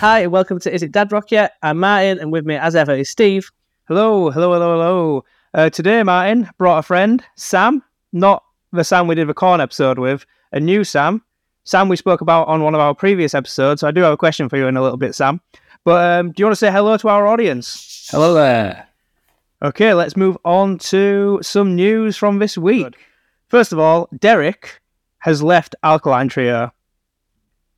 Hi, and welcome to Is It Dad Rock Yet? I'm Martin, and with me, as ever, is Steve. Hello, hello, hello, hello. Uh, today, Martin brought a friend, Sam, not the Sam we did the corn episode with, a new Sam. Sam we spoke about on one of our previous episodes. So I do have a question for you in a little bit, Sam. But um, do you want to say hello to our audience? Hello there. Okay, let's move on to some news from this week. First of all, Derek has left Alkaline Trio.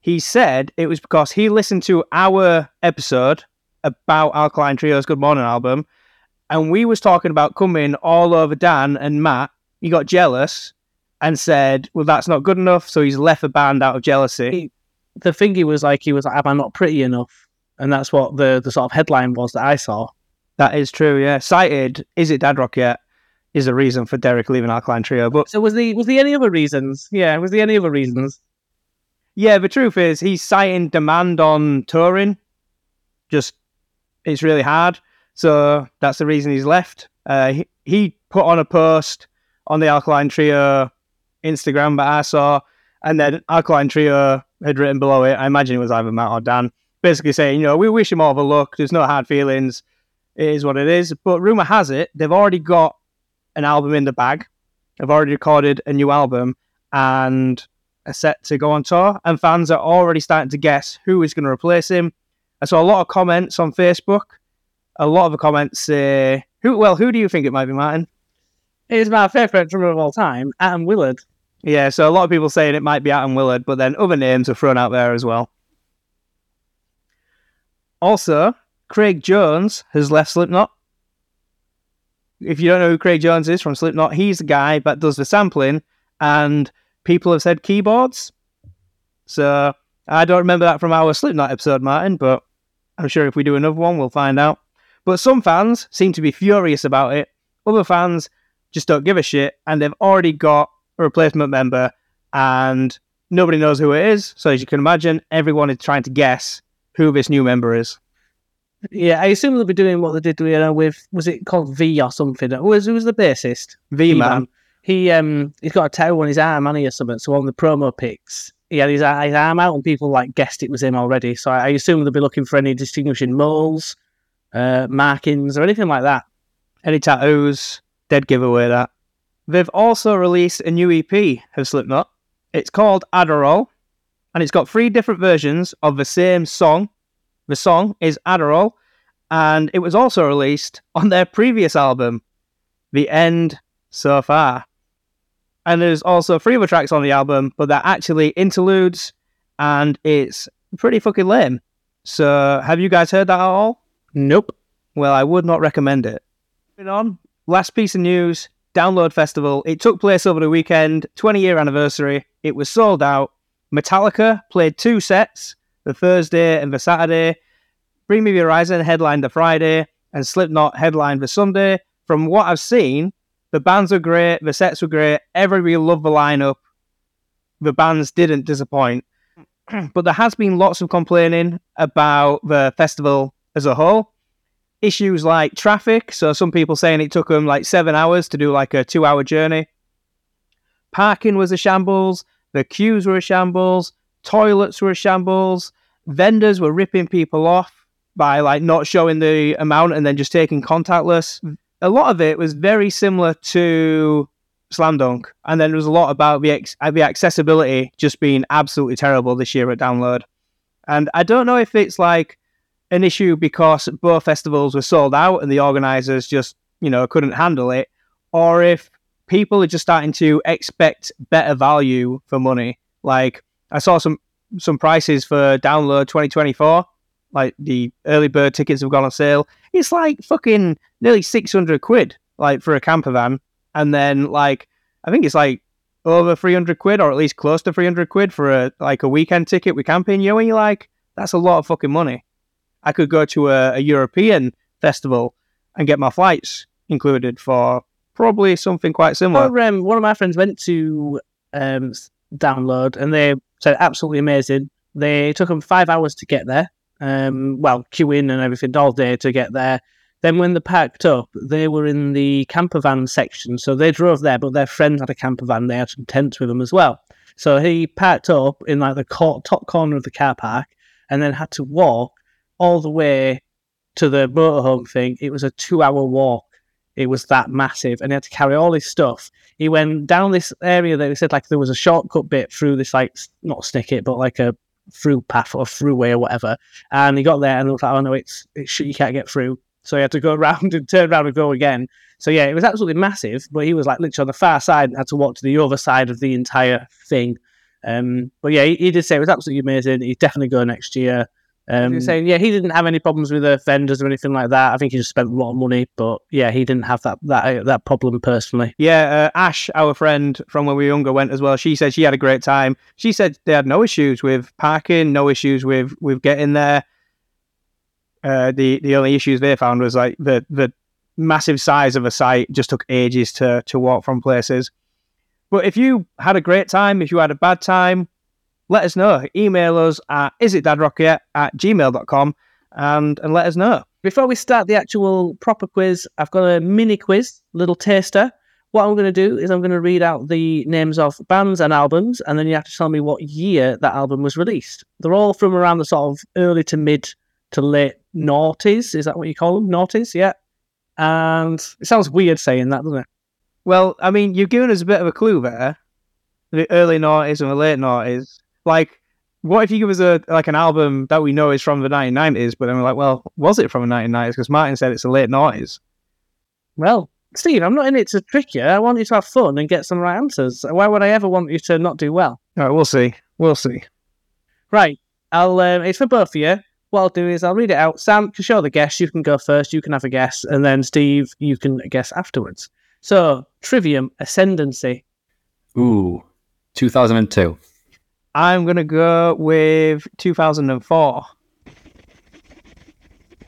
He said it was because he listened to our episode about Alkaline Trio's Good Morning album, and we was talking about coming all over Dan and Matt. He got jealous and said, "Well, that's not good enough," so he's left the band out of jealousy. The thing he was like, he was like, Am I not pretty enough? And that's what the, the sort of headline was that I saw. That is true, yeah. Cited, is it Dad Rock yet? Is a reason for Derek leaving Alkaline Trio, but So, was the was there any other reasons? Yeah, was there any other reasons? Yeah, the truth is he's citing demand on touring. Just it's really hard. So that's the reason he's left. Uh, he, he put on a post on the Alkaline Trio Instagram that I saw, and then Alkaline Trio had written below it. I imagine it was either Matt or Dan, basically saying, you know, we wish him all the luck. There's no hard feelings. It is what it is. But rumor has it they've already got an album in the bag. They've already recorded a new album, and are set to go on tour, and fans are already starting to guess who is going to replace him. I saw a lot of comments on Facebook. A lot of the comments say, "Who? Well, who do you think it might be, Martin?" He's my favourite drummer of all time, Atom Willard. Yeah, so a lot of people saying it might be Atom Willard, but then other names are thrown out there as well. Also, Craig Jones has left Slipknot. If you don't know who Craig Jones is from Slipknot, he's the guy that does the sampling, and people have said keyboards. So I don't remember that from our Slipknot episode, Martin, but I'm sure if we do another one, we'll find out. But some fans seem to be furious about it. Other fans just don't give a shit, and they've already got a replacement member, and nobody knows who it is. So as you can imagine, everyone is trying to guess who this new member is. Yeah, I assume they'll be doing what they did you uh, know, with was it called V or something? Who was who was the bassist? V man. He um he's got a tattoo on his arm, and he or something. So on the promo pics, he had his, his arm out, and people like guessed it was him already. So I, I assume they'll be looking for any distinguishing moles, uh, markings, or anything like that. Any tattoos? Dead giveaway that. They've also released a new EP of Slipknot. It's called Adderall, and it's got three different versions of the same song. The song is Adderall, and it was also released on their previous album, The End So Far. And there's also three other tracks on the album, but they're actually interludes, and it's pretty fucking lame. So, have you guys heard that at all? Nope. Well, I would not recommend it. Moving on, last piece of news Download Festival. It took place over the weekend, 20 year anniversary. It was sold out. Metallica played two sets, the Thursday and the Saturday. Bring Me the Horizon headlined the Friday, and Slipknot headlined the Sunday. From what I've seen, the bands were great, the sets were great, everybody loved the lineup. The bands didn't disappoint. but there has been lots of complaining about the festival as a whole. Issues like traffic, so some people saying it took them like seven hours to do like a two hour journey. Parking was a shambles, the queues were a shambles, toilets were a shambles, vendors were ripping people off by like not showing the amount and then just taking contactless. A lot of it was very similar to Slam Dunk, and then there was a lot about the ex- uh, the accessibility just being absolutely terrible this year at Download. And I don't know if it's like an issue because both festivals were sold out and the organizers just you know couldn't handle it, or if people are just starting to expect better value for money. Like I saw some some prices for Download 2024 like the early bird tickets have gone on sale. It's like fucking nearly six hundred quid, like for a camper van, and then like I think it's like over three hundred quid, or at least close to three hundred quid for a like a weekend ticket with camping. You know, and you're like, that's a lot of fucking money. I could go to a, a European festival and get my flights included for probably something quite similar. Or, um, one of my friends went to um, download, and they said absolutely amazing. They took them five hours to get there um, well, queuing and everything all day to get there. Then when they packed up, they were in the camper van section. So they drove there, but their friend had a camper van. They had some tents with them as well. So he packed up in like the top corner of the car park and then had to walk all the way to the motorhome thing. It was a two-hour walk. It was that massive, and he had to carry all his stuff. He went down this area that he said like there was a shortcut bit through this like not a snicket, but like a through path or throughway or whatever. And he got there and it was like, oh no, it's it's you can't get through. So he had to go around and turn around and go again. So yeah, it was absolutely massive, but he was like literally on the far side and had to walk to the other side of the entire thing. Um, but yeah, he, he did say it was absolutely amazing. He'd definitely go next year. Um, was saying, yeah, he didn't have any problems with the vendors or anything like that. I think he just spent a lot of money, but yeah, he didn't have that that uh, that problem personally. Yeah, uh, Ash, our friend from when we were younger, went as well. She said she had a great time. She said they had no issues with parking, no issues with with getting there. Uh, the the only issues they found was like the the massive size of a site just took ages to to walk from places. But if you had a great time, if you had a bad time, let us know. Email us at isitdadrockyet at gmail.com and, and let us know. Before we start the actual proper quiz, I've got a mini quiz, little taster. What I'm going to do is I'm going to read out the names of bands and albums, and then you have to tell me what year that album was released. They're all from around the sort of early to mid to late noughties. Is that what you call them? Noughties, yeah. And it sounds weird saying that, doesn't it? Well, I mean, you've given us a bit of a clue there. The early noughties and the late noughties. Like, what if you give us a like an album that we know is from the 1990s, but then we're like, well, was it from the 1990s? Because Martin said it's the late noughties. Well, Steve, I'm not in it to trick you. I want you to have fun and get some right answers. Why would I ever want you to not do well? All right, we'll see. We'll see. Right. I'll. Um, it's for both of you. What I'll do is I'll read it out. Sam, because you're the guest, you can go first. You can have a guess, and then Steve, you can guess afterwards. So, Trivium Ascendancy. Ooh, 2002. I'm gonna go with 2004.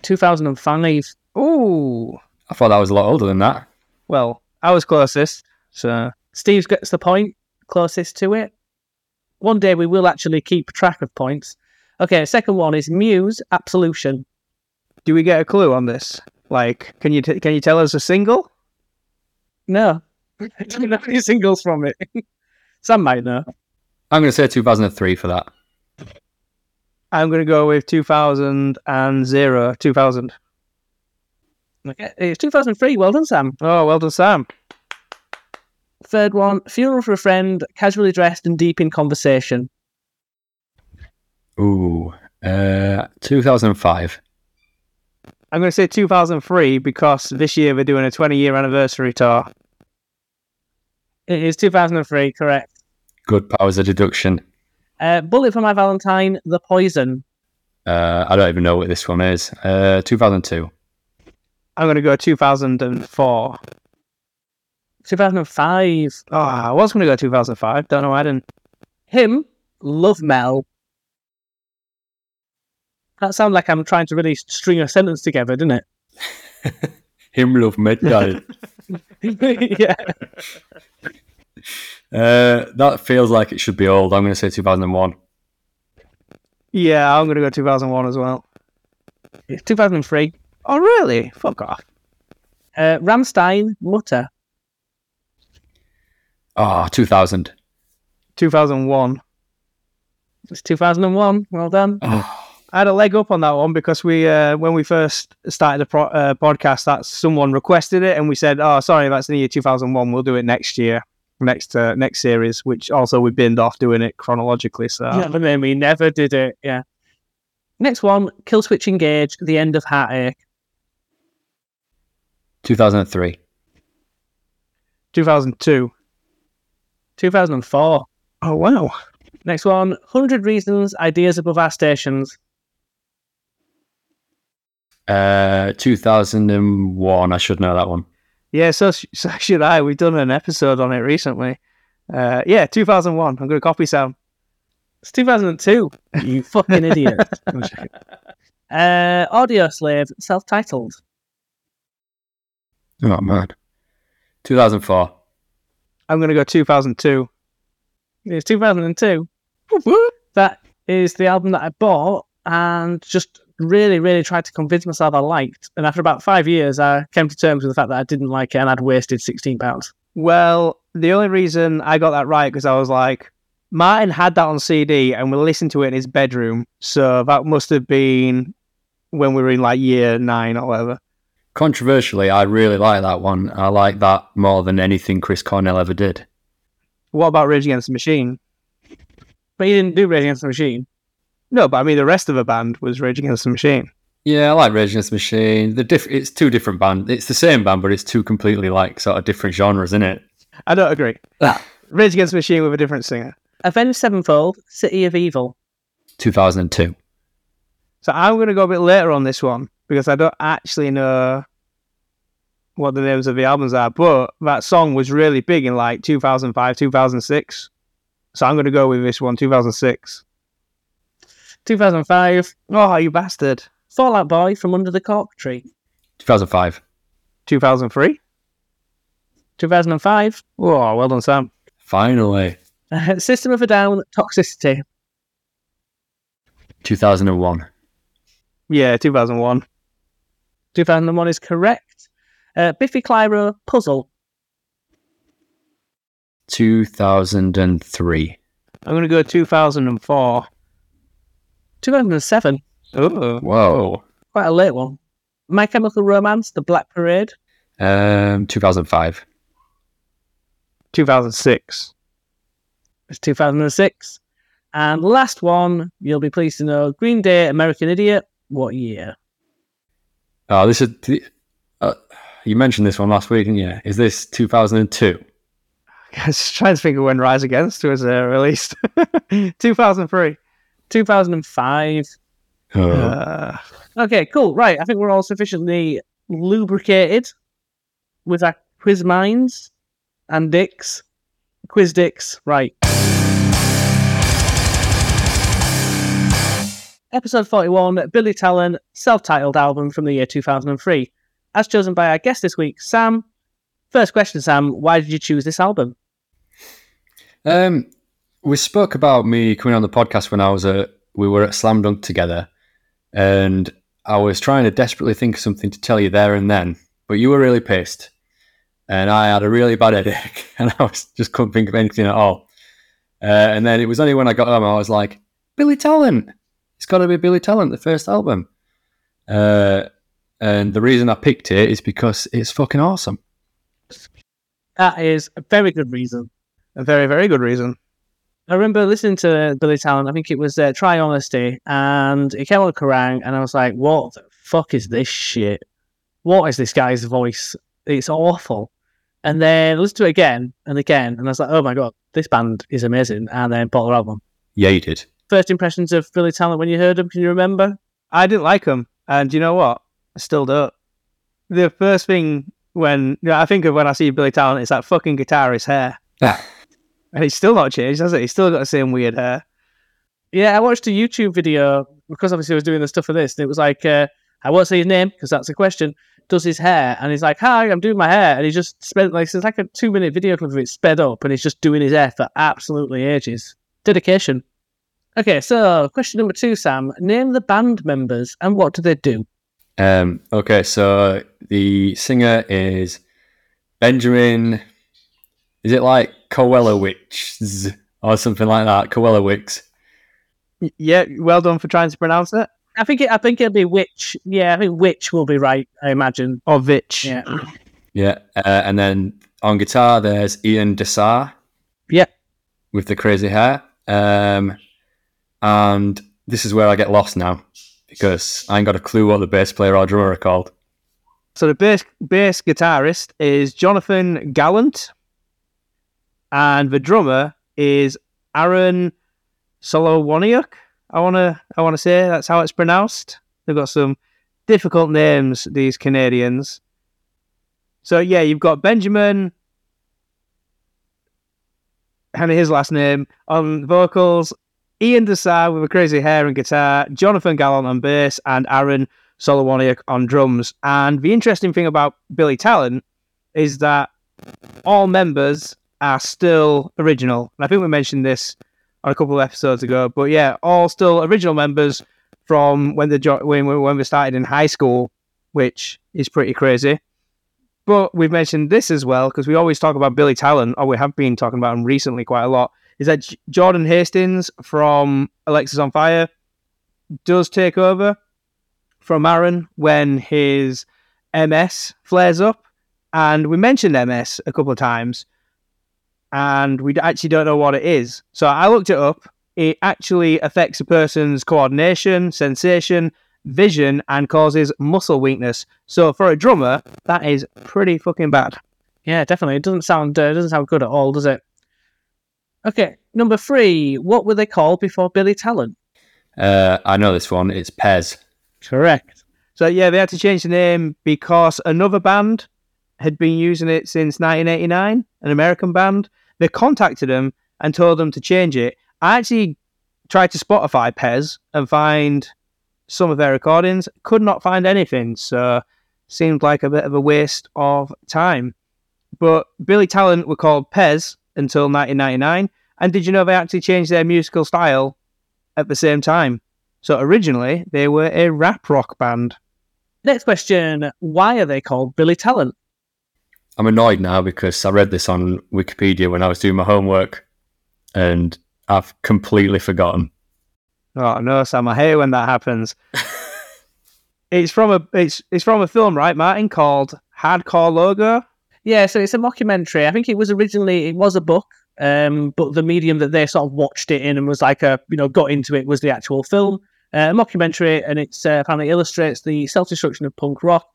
2005. Ooh, I thought that was a lot older than that. well, I was closest. So Steve gets the point closest to it. One day we will actually keep track of points. Okay, second one is Muse Absolution. do we get a clue on this? Like, can you t- can you tell us a single? No. I don't know any singles from it. Sam might know. I'm going to say 2003 for that. I'm gonna go with 2000 and zero. 2000. Okay, it's 2003. Well done, Sam. Oh, well done, Sam. Third one, funeral for a friend, casually dressed and deep in conversation. Ooh, uh, 2005. I'm going to say 2003 because this year we're doing a 20 year anniversary tour. It is 2003, correct. Good powers of deduction. Uh, Bullet for My Valentine, The Poison. Uh, I don't even know what this one is. Uh, 2002. I'm going to go 2004. 2005. Oh, I was going to go 2005. Don't know why I didn't. Him, Love Mel. That sounds like I'm trying to really string a sentence together, doesn't it? Him love Mel. yeah. uh, that feels like it should be old. I'm going to say 2001. Yeah, I'm going to go 2001 as well. It's 2003. Oh, really? Fuck off. Uh, Rammstein, Mutter. Ah, 2000. 2001. It's 2001. Well done. Oh, I had a leg up on that one because we, uh, when we first started the pro- uh, podcast, that someone requested it, and we said, "Oh, sorry, that's the year 2001. We'll do it next year, next uh, next series." Which also we binned off doing it chronologically. So Yeah, but then we never did it. Yeah. Next one, Killswitch Engage, The End of Heartache. 2003. 2002. 2004. Oh wow. Next one, 100 Reasons, Ideas Above Our Stations. Uh, 2001. I should know that one. Yeah, so, so should I. We've done an episode on it recently. Uh, yeah, 2001. I'm going to copy Sam. It's 2002. You fucking idiot. uh, Audioslave, self titled. Not mad. 2004. I'm going to go 2002. It's 2002. That is the album that I bought and just really, really tried to convince myself I liked. And after about five years, I came to terms with the fact that I didn't like it and I'd wasted £16. Well, the only reason I got that right because I was like, Martin had that on CD and we listened to it in his bedroom. So that must have been when we were in like year nine or whatever. Controversially, I really like that one. I like that more than anything Chris Cornell ever did. What about Rage Against the Machine? But he didn't do Rage Against the Machine. No, but I mean the rest of the band was Rage Against the Machine. Yeah, I like Rage Against the Machine. The diff- it's two different bands. It's the same band, but it's two completely like sort of different genres, isn't it? I don't agree. Ah. Rage Against the Machine with a different singer. Avenged Sevenfold, City of Evil. 2002. So I'm going to go a bit later on this one because I don't actually know what the names of the albums are, but that song was really big in like 2005, 2006. So I'm going to go with this one, 2006. 2005, Oh, you bastard. Fall Out Boy from Under the Cork Tree. 2005. 2003. 2005, Oh, well done, Sam. Finally. uh, System of a Down, Toxicity. 2001. Yeah, 2001. 2001 is correct. Uh, Biffy Clyro, Puzzle. 2003. I'm going to go 2004. 2007, Oh, Whoa. quite a late one. My Chemical Romance, The Black Parade. Um, 2005. 2006. It's 2006. And last one, you'll be pleased to know Green Day, American Idiot. What year? Oh, this is. Uh, you mentioned this one last week, didn't you? Is this 2002? I was trying to think of when Rise Against was uh, released. 2003. 2005. Oh. Uh, Okay, cool. Right. I think we're all sufficiently lubricated with our quiz minds and dicks. Quiz dicks. Right. Episode 41 Billy Talent, self titled album from the year 2003. As chosen by our guest this week, Sam. First question, Sam. Why did you choose this album? Um, we spoke about me coming on the podcast when I was at we were at Slam Dunk together, and I was trying to desperately think of something to tell you there and then, but you were really pissed, and I had a really bad headache, and I was just couldn't think of anything at all. Uh, and then it was only when I got home I was like, Billy Talent, it's got to be Billy Talent, the first album. Uh, and the reason I picked it is because it's fucking awesome. That is a very good reason. a very, very good reason. I remember listening to Billy Talent. I think it was uh, Try Honesty, and it came on Kerrang, and I was like, "What the fuck is this shit? What is this guy's voice? It's awful." And then I listened to it again and again, and I was like, "Oh my god, this band is amazing!" And then bought their album. Yeah, you did. First impressions of Billy Talent when you heard him? Can you remember? I didn't like him, and you know what? I still don't. The first thing when you know, I think of when I see Billy Talent, it's that fucking guitarist hair, and he's still not changed, has it? He's still got the same weird hair. Yeah, I watched a YouTube video because obviously I was doing the stuff for this, and it was like, uh, I won't say his name because that's a question. Does his hair, and he's like, "Hi, I'm doing my hair," and he just spent like it's like a two minute video clip of it sped up, and he's just doing his hair for absolutely ages. Dedication. Okay, so question number two, Sam. Name the band members and what do they do? Um, okay, so the singer is Benjamin. Is it like Kowalewicz or something like that? Kowalewicz. Y- Yeah, well done for trying to pronounce it. I think it, I think it'll be witch. Yeah, I think witch will be right. I imagine. Or Vitch. Yeah. Yeah, uh, and then on guitar there's Ian D'Sa Yeah. with the crazy hair. Um, and this is where I get lost now because I ain't got a clue what the bass player or drummer are called. So the bass bass guitarist is Jonathan Gallant, and the drummer is Aaron Solowaniuk. I wanna I wanna say that's how it's pronounced. They've got some difficult names, these Canadians. So yeah, you've got Benjamin and his last name on vocals, Ian D'Sa with a crazy hair and guitar, Jonathan Gallant on bass, and Aaron Solowaniuk on drums. And the interesting thing about Billy Talent is that all members are still original. And I think we mentioned this on a couple of episodes ago, but yeah, all still original members from when they jo- when we- when we started in high school, which is pretty crazy. But we've mentioned this as well because we always talk about Billy Talent, or we have been talking about him recently quite a lot. is that J- Jordan Hastings from Alexisonfire does take over from Aaron when his MS flares up. And we mentioned MS a couple of times, and we actually don't know what it is. So I looked it up. It actually affects a person's coordination, sensation, vision, and causes muscle weakness. So for a drummer, that is pretty fucking bad. Yeah, definitely. It doesn't sound uh, doesn't sound good at all, does it? Okay, number three. What were they called before Billy Talent? Uh, I know this one. It's Pez. Correct. So yeah, they had to change the name because another band had been using it since 1989, an American band. They contacted them and told them to change it. I actually tried to Spotify Pez and find some of their recordings. Could not find anything, so seemed like a bit of a waste of time. But Billy Talent were called Pez until 1999. And did you know they actually changed their musical style at the same time? So originally they were a rap rock band. Next question. Why are they called Billy Talent? I'm annoyed now because I read this on Wikipedia when I was doing my homework, and I've completely forgotten. Oh no, Sam! I hate when that happens. it's from a it's it's from a film, right, Martin? Called Hardcore Logo. Yeah, so it's a mockumentary. I think it was originally it was a book, um, but the medium that they sort of watched it in and was like a you know got into it was the actual film, uh, a mockumentary, and it's uh, apparently illustrates the self destruction of punk rock.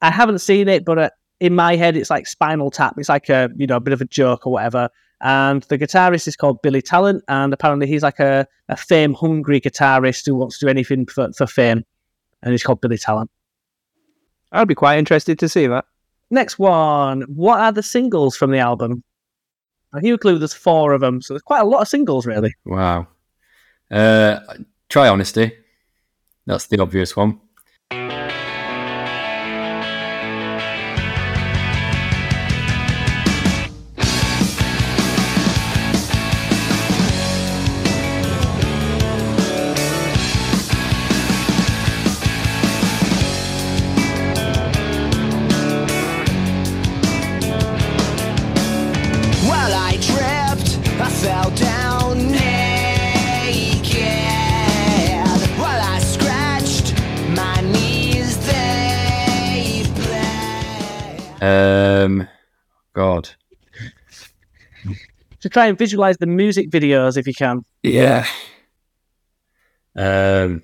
I haven't seen it, but uh, in my head, it's like Spinal Tap. It's like a you know a bit of a joke or whatever. And the guitarist is called Billy Talent, and apparently he's like a, a fame hungry guitarist who wants to do anything for, for fame, and he's called Billy Talent. I'd be quite interested to see that. Next one. What are the singles from the album? I give a clue. There's four of them, so there's quite a lot of singles, really. Wow. Uh, try honesty. That's the obvious one. Um, God. To try and visualize the music videos if you can. Yeah. Um.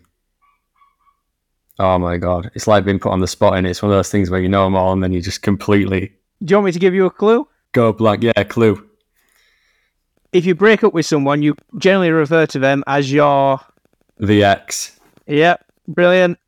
Oh my God! It's like being put on the spot, and it's one of those things where you know them all, and then you just completely Do you want me to give you a clue? go blank. Yeah, clue. If you break up with someone, you generally refer to them as your. The X. Yep, brilliant.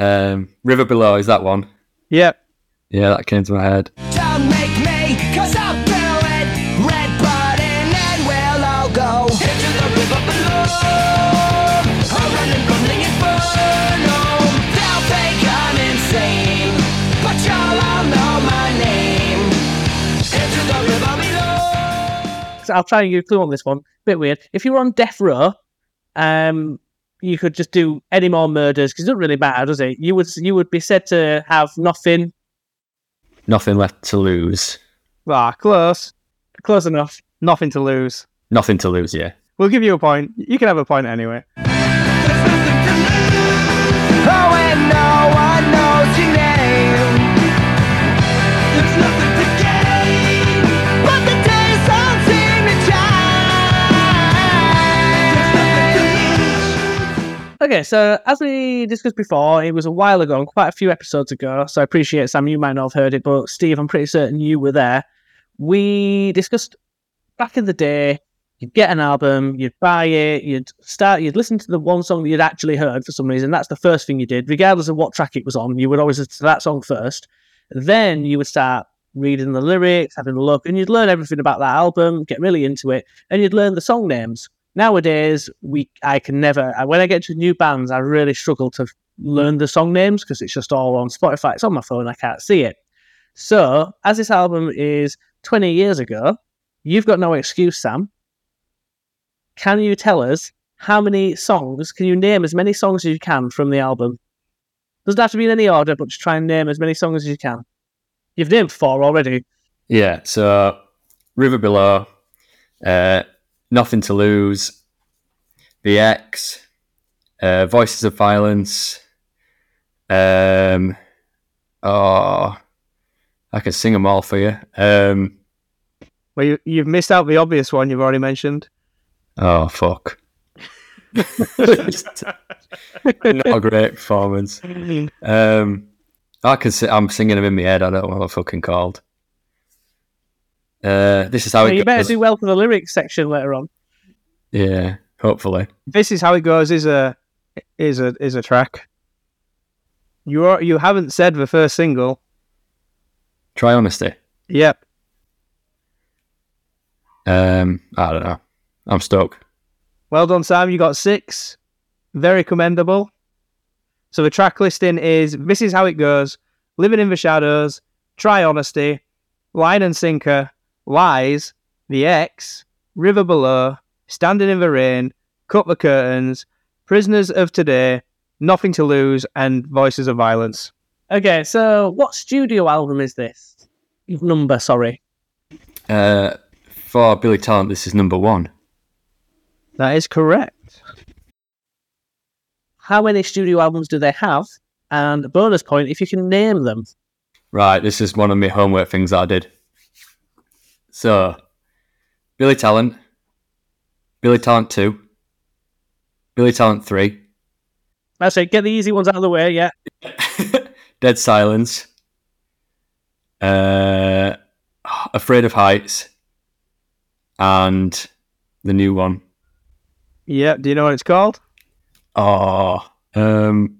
Um, River Below is that one? Yep. Yeah, that came to my head. Don't make me, cause I'll do. Red button, and we'll all go into the river below. A running, rumbling inferno. They'll think I'm insane, but y'all all know my name. Into the river below. So I'll try and give you a clue on this one. Bit weird. If you were on death row, um, you could just do any more murders because it doesn't really matter, does it? You would you would be said to have nothing. Nothing left to lose. Ah, close. Close enough. Nothing to lose. Nothing to lose. Yeah. We'll give you a point. You can have a point anyway. Okay, so as we discussed before, it was a while ago, and quite a few episodes ago. So I appreciate Sam, you might not have heard it, but Steve, I'm pretty certain you were there. We discussed back in the day, you'd get an album, you'd buy it, you'd start, you'd listen to the one song that you'd actually heard for some reason. That's the first thing you did, regardless of what track it was on. You would always listen to that song first. Then you would start reading the lyrics, having a look, and you'd learn everything about that album, get really into it, and you'd learn the song names. Nowadays, we I can never. When I get to new bands, I really struggle to learn the song names because it's just all on Spotify. It's on my phone. I can't see it. So, as this album is 20 years ago, you've got no excuse, Sam. Can you tell us how many songs? Can you name as many songs as you can from the album? Doesn't have to be in any order, but just try and name as many songs as you can. You've named four already. Yeah, so River Below, uh, Nothing to Lose, The X, uh, Voices of Violence. Um, oh, I can sing them all for you. Um, Well, you, you've missed out the obvious one you've already mentioned. oh, fuck. Not a great performance. Um, I can I'm singing them in my head. I don't know what they're fucking called. Uh, this is how it you better do well for the lyrics section later on. Yeah, hopefully. this is how it goes. Is a is a is a track. You are you haven't said the first single. Try honesty. Yep. Um, I don't know. I'm stuck. Well done, Sam. You got six. Very commendable. So the track listing is This Is How It Goes, Living in the Shadows, Try Honesty, Line and Sinker, Lies, The X, River Below, Standing in the Rain, Cut the Curtains, Prisoners of Today, Nothing to Lose, and Voices of Violence. Okay, so what studio album is this? Number, sorry. Uh, for Billy Talent, this is number one. That is correct. How many studio albums do they have? And bonus point if you can name them. Right, this is one of my homework things that I did. So, Billy Talent, Billy Talent 2, Billy Talent 3, That's it. Get the easy ones out of the way. Yeah. Dead Silence, uh, Afraid of Heights, and the new one. Yeah, do you know what it's called? Oh, um,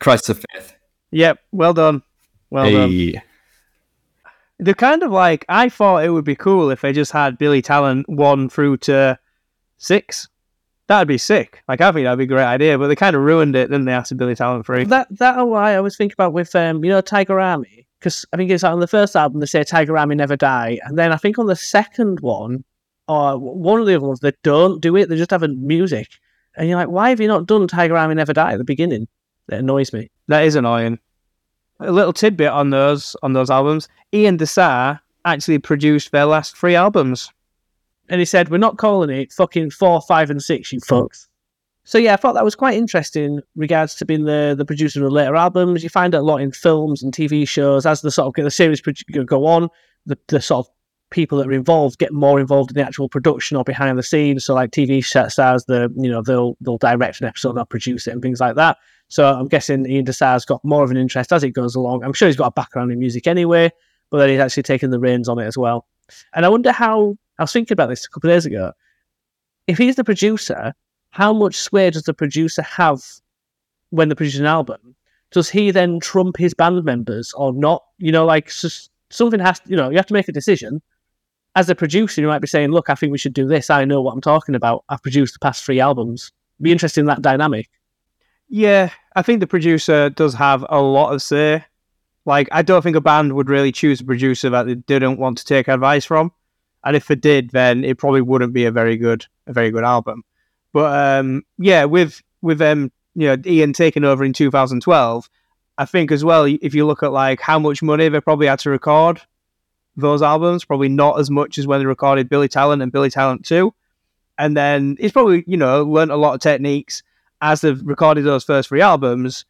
Crisis of Faith. Yep, well done. Well done. Hey. They're kind of like I thought it would be cool if they just had Billy Talent one through to six. That'd be sick. Like I think that'd be a great idea, but they kind of ruined it, didn't they? After Billy Talent three. That that why I always think about with um you know Tiger Army because I think it's on the first album they say Tiger Army never die, and then I think on the second one or one of the other ones they don't do it. They just have a music, and you're like, why have you not done Tiger Army never die at the beginning? That annoys me. That is annoying. A little tidbit on those on those albums. Ian D'Sa actually produced their last three albums. And he said, "We're not calling it fucking four, five, and six, you fucks." So yeah, I thought that was quite interesting. Regards to being the the producer of the later albums, you find it a lot in films and TV shows as the sort of the series go on. The the sort of people that are involved get more involved in the actual production or behind the scenes. So like TV stars, the you know they'll they'll direct an episode, they'll produce it, and things like that. So I'm guessing Ian D'Sa's got more of an interest as it goes along. I'm sure he's got a background in music anyway, but then he's actually taken the reins on it as well. And I wonder how I was thinking about this a couple of days ago. If he's the producer, how much sway does the producer have when they're producing an album? Does he then trump his band members or not? You know, like s- something has, to, you know, you have to make a decision. As a producer, you might be saying, "Look, I think we should do this. I know what I'm talking about. I've produced the past three albums." Be interested in that dynamic. Yeah, I think the producer does have a lot of say. Like, I don't think a band would really choose a producer that they didn't want to take advice from, and if it did, then it probably wouldn't be a very good, a very good album. But um, yeah, with with um, you know, Ian taking over in 2012, I think as well, if you look at like how much money they probably had to record those albums, probably not as much as when they recorded Billy Talent and Billy Talent 2. And then he's probably, you know, learned a lot of techniques as they've recorded those first three albums.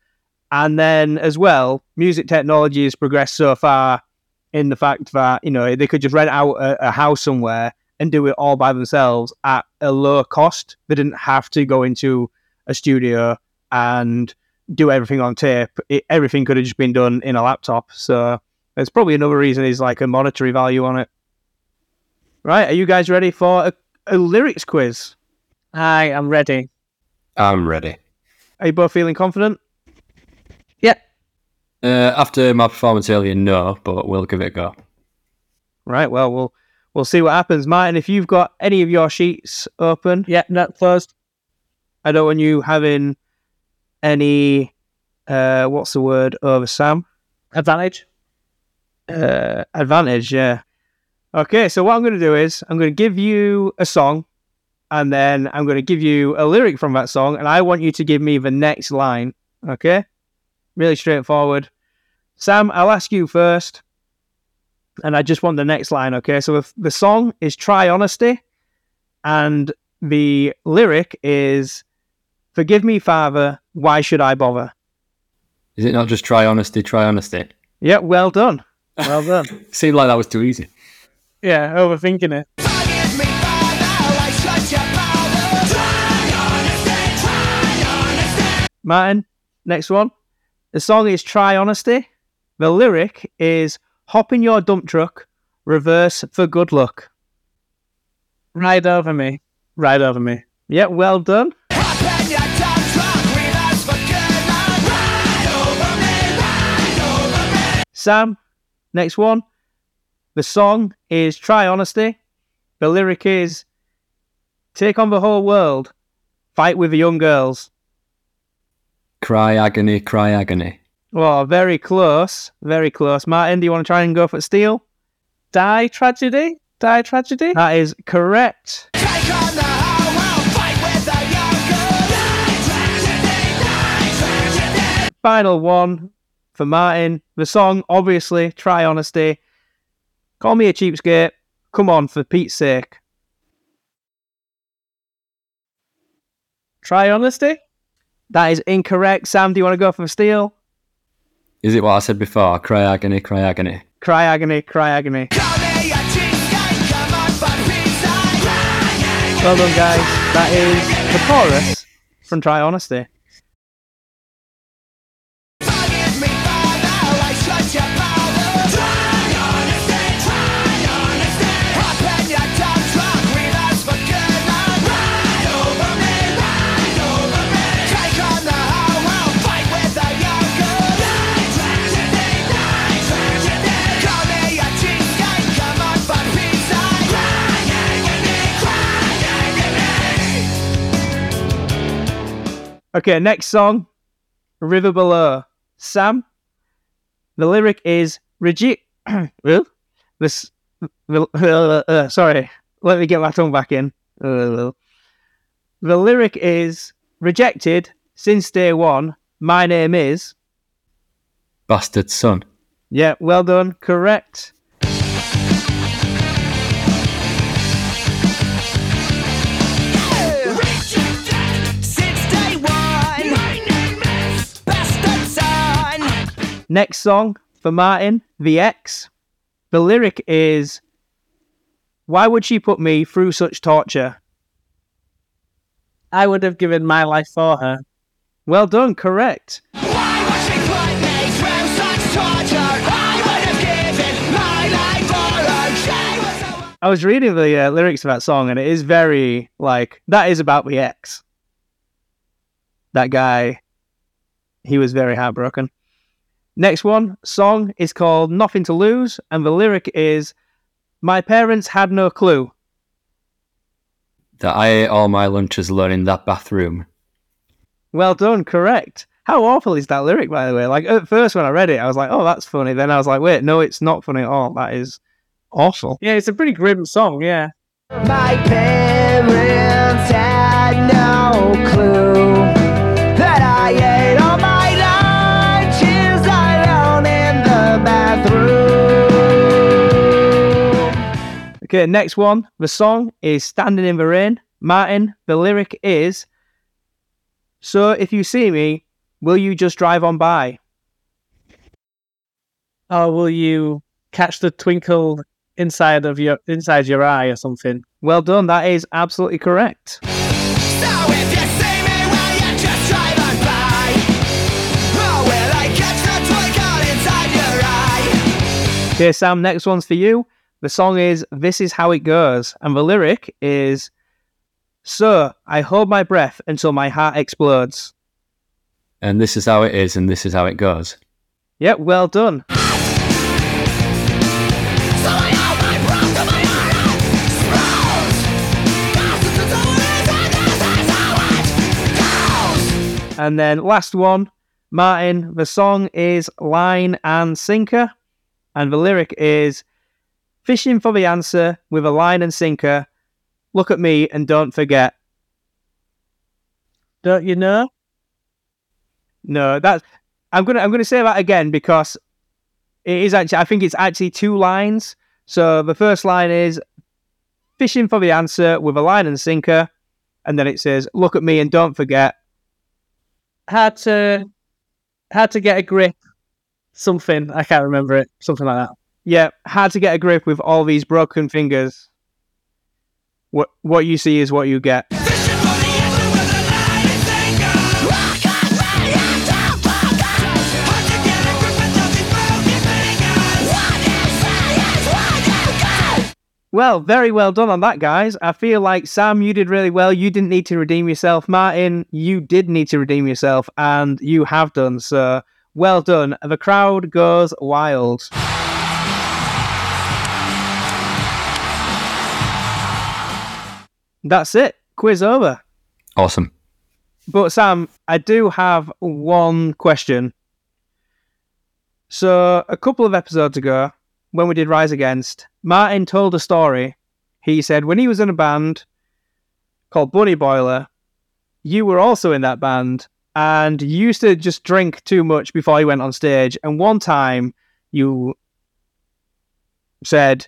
And then as well, music technology has progressed so far in the fact that, you know, they could just rent out a, a house somewhere and do it all by themselves at a low cost. They didn't have to go into a studio and do everything on tape. It, everything could have just been done in a laptop. So there's probably another reason is like a monetary value on it. Right, are you guys ready for a, a lyrics quiz? Hi, I'm ready. I'm ready. Are you both feeling confident? Uh, after my performance earlier, no, but we'll give it a go. Right, well, we'll we'll see what happens. Martin, if you've got any of your sheets open, Yeah, no, closed. I don't want you having any uh what's the word over Sam? Advantage. Uh, advantage, yeah. Okay, so what I'm going to do is I'm going to give you a song, and then I'm going to give you a lyric from that song, and I want you to give me the next line. Okay, really straightforward. Sam, I'll ask you first, and I just want the next line. Okay, so the, the song is "Try Honesty," and the lyric is "Forgive me, Father. Why should I bother?" Is it not just try honesty, try honesty? Yeah, well done. Well done. Seemed like that was too easy. Yeah, overthinking it. Martin, next one. The song is Try Honesty. The lyric is Hop in your dump truck, reverse for good luck. Ride over me. Ride over me. Yeah, well done. Hop in your dump truck, reverse for good luck. Ride over me, ride over me. Sam, next one. The song is Try Honesty. The lyric is Take on the whole world, fight with the young girls. Cry agony, cry agony. Oh, very close. Very close. Martin, do you want to try and go for steel? Die tragedy? Die tragedy? That is correct. Final one for Martin. The song, obviously, Try Honesty. Call me a cheapskate. Come on, for Pete's sake. Try honesty? That is incorrect. Sam, do you want to go for steel? Is it what I said before? Cry agony, cry agony. Cry agony, cry agony. Call me a cheapskate, come on for Pete's sake. Well done, guys. That is the chorus from Try Honesty. Okay, next song River Below. Sam, the lyric is Regi- well, this, uh, sorry, let me get my tongue back in. Uh, the lyric is rejected since day one. My name is. Bastard son. Yeah, well done. Correct. Next song for Martin, The X. The lyric is Why would she put me through such torture? I would have given my life for her. Well done, correct. Why would she put me through such torture? I would have given my life for her. She was was reading the uh, lyrics of that song, and it is very like that is about the ex. That guy, he was very heartbroken. Next one song is called "Nothing to Lose," and the lyric is, "My parents had no clue." That I ate all my lunches alone in that bathroom. Well done, correct. How awful is that lyric, by the way? Like at first when I read it, I was like, "Oh, that's funny." Then I was like, "Wait, no, it's not funny at all. That is awful." Yeah, it's a pretty grim song, yeah. My parents had no clue Okay, next one. The song is Standing in the Rain. Martin, the lyric is So if you see me, will you just drive on by? Or will you catch the twinkle inside of your inside your eye or something? Well done, that is absolutely correct. So if you see me, will you just drive on by? Or will I catch the twinkle inside your eye? Okay, Sam, next one's for you. The song is This Is How It Goes, and the lyric is Sir, I hold my breath until my heart explodes. And this is how it is, and this is how it goes. Yep, well done. So I hold my breath till my heart explodes. 'Cause it's as though it is, and this is how it goes. And then last one, Martin, the song is Line and Sinker. and the lyric is fishing for the answer with a line and sinker. Look at me and don't forget. Don't you know? No, that's I'm gonna I'm gonna say that again because it is actually I think it's actually two lines. So the first line is fishing for the answer with a line and sinker, and then it says look at me and don't forget. Had to had to get a grip. Something I can't remember it. Something like that. Yeah, hard to get a grip with all these broken fingers. What what you see is what you get. Well, very well done on that, guys. I feel like Sam, you did really well. You didn't need to redeem yourself. Martin, you did need to redeem yourself, and you have done. So well done. The crowd goes wild. That's it. Quiz over. Awesome. But Sam, I do have one question. So a couple of episodes ago, when we did Rise Against, Martin told a story. He said when he was in a band called Bunny Boiler, you were also in that band, and you used to just drink too much before you went on stage. And one time, you said,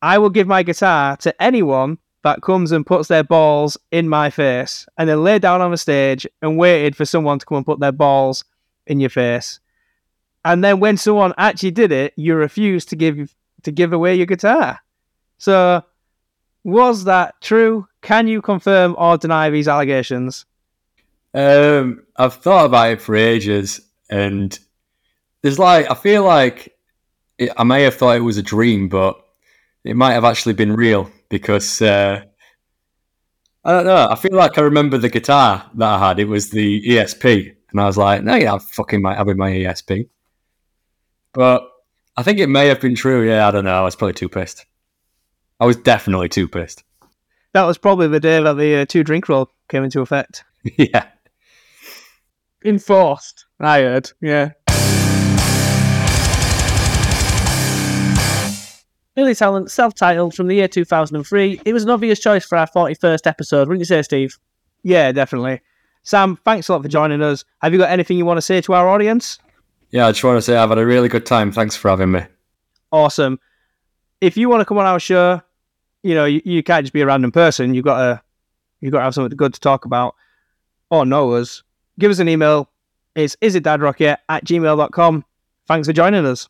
"I will give my guitar to anyone that comes and puts their balls in my face and then lay down on the stage and waited for someone to come and put their balls in your face. And then when someone actually did it, you refused to give to give away your guitar. So was that true? Can you confirm or deny these allegations? Um, I've thought about it for ages, and there's like I feel like it, I may have thought it was a dream, but it might have actually been real because uh, I don't know. I feel like I remember the guitar that I had. It was the ESP, and I was like, "No, yeah, I fucking might have in my ESP." But I think it may have been true. Yeah, I don't know. I was probably too pissed. I was definitely too pissed. That was probably the day that the uh, two drink rule came into effect. yeah. Enforced. I heard. Yeah. Billy Talent, self-titled from the year 2003. It was an obvious choice for our 41st episode, wouldn't you say, Steve? Yeah, definitely. Sam, thanks a lot for joining us. Have you got anything you want to say to our audience? Yeah, I just want to say I've had a really good time. Thanks for having me. Awesome. If you want to come on our show, you know, you, you can't just be a random person. You've got to you've got to have something good to talk about or know us. Give us an email. It's isitdadrockyet at gmail.com. Thanks for joining us.